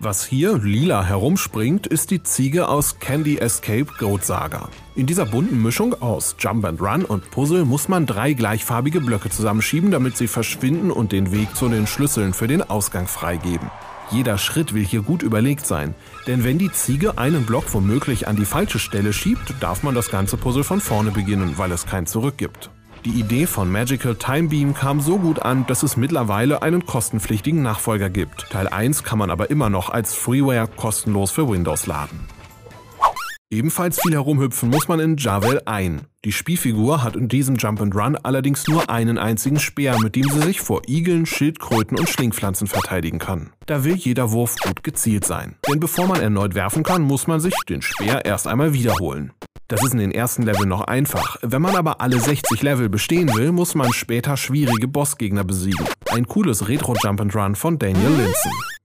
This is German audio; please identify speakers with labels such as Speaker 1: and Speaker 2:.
Speaker 1: Was hier lila herumspringt, ist die Ziege aus Candy Escape Goat Saga. In dieser bunten Mischung aus Jump and Run und Puzzle muss man drei gleichfarbige Blöcke zusammenschieben, damit sie verschwinden und den Weg zu den Schlüsseln für den Ausgang freigeben. Jeder Schritt will hier gut überlegt sein, denn wenn die Ziege einen Block womöglich an die falsche Stelle schiebt, darf man das ganze Puzzle von vorne beginnen, weil es kein Zurück gibt. Die Idee von Magical Time Beam kam so gut an, dass es mittlerweile einen kostenpflichtigen Nachfolger gibt. Teil 1 kann man aber immer noch als Freeware kostenlos für Windows laden. Ebenfalls viel herumhüpfen muss man in Javel ein. Die Spielfigur hat in diesem Jump'n'Run allerdings nur einen einzigen Speer, mit dem sie sich vor Igeln, Schildkröten und Schlingpflanzen verteidigen kann. Da will jeder Wurf gut gezielt sein. Denn bevor man erneut werfen kann, muss man sich den Speer erst einmal wiederholen. Das ist in den ersten Leveln noch einfach. Wenn man aber alle 60 Level bestehen will, muss man später schwierige Bossgegner besiegen. Ein cooles Retro Jump'n'Run von Daniel Linson.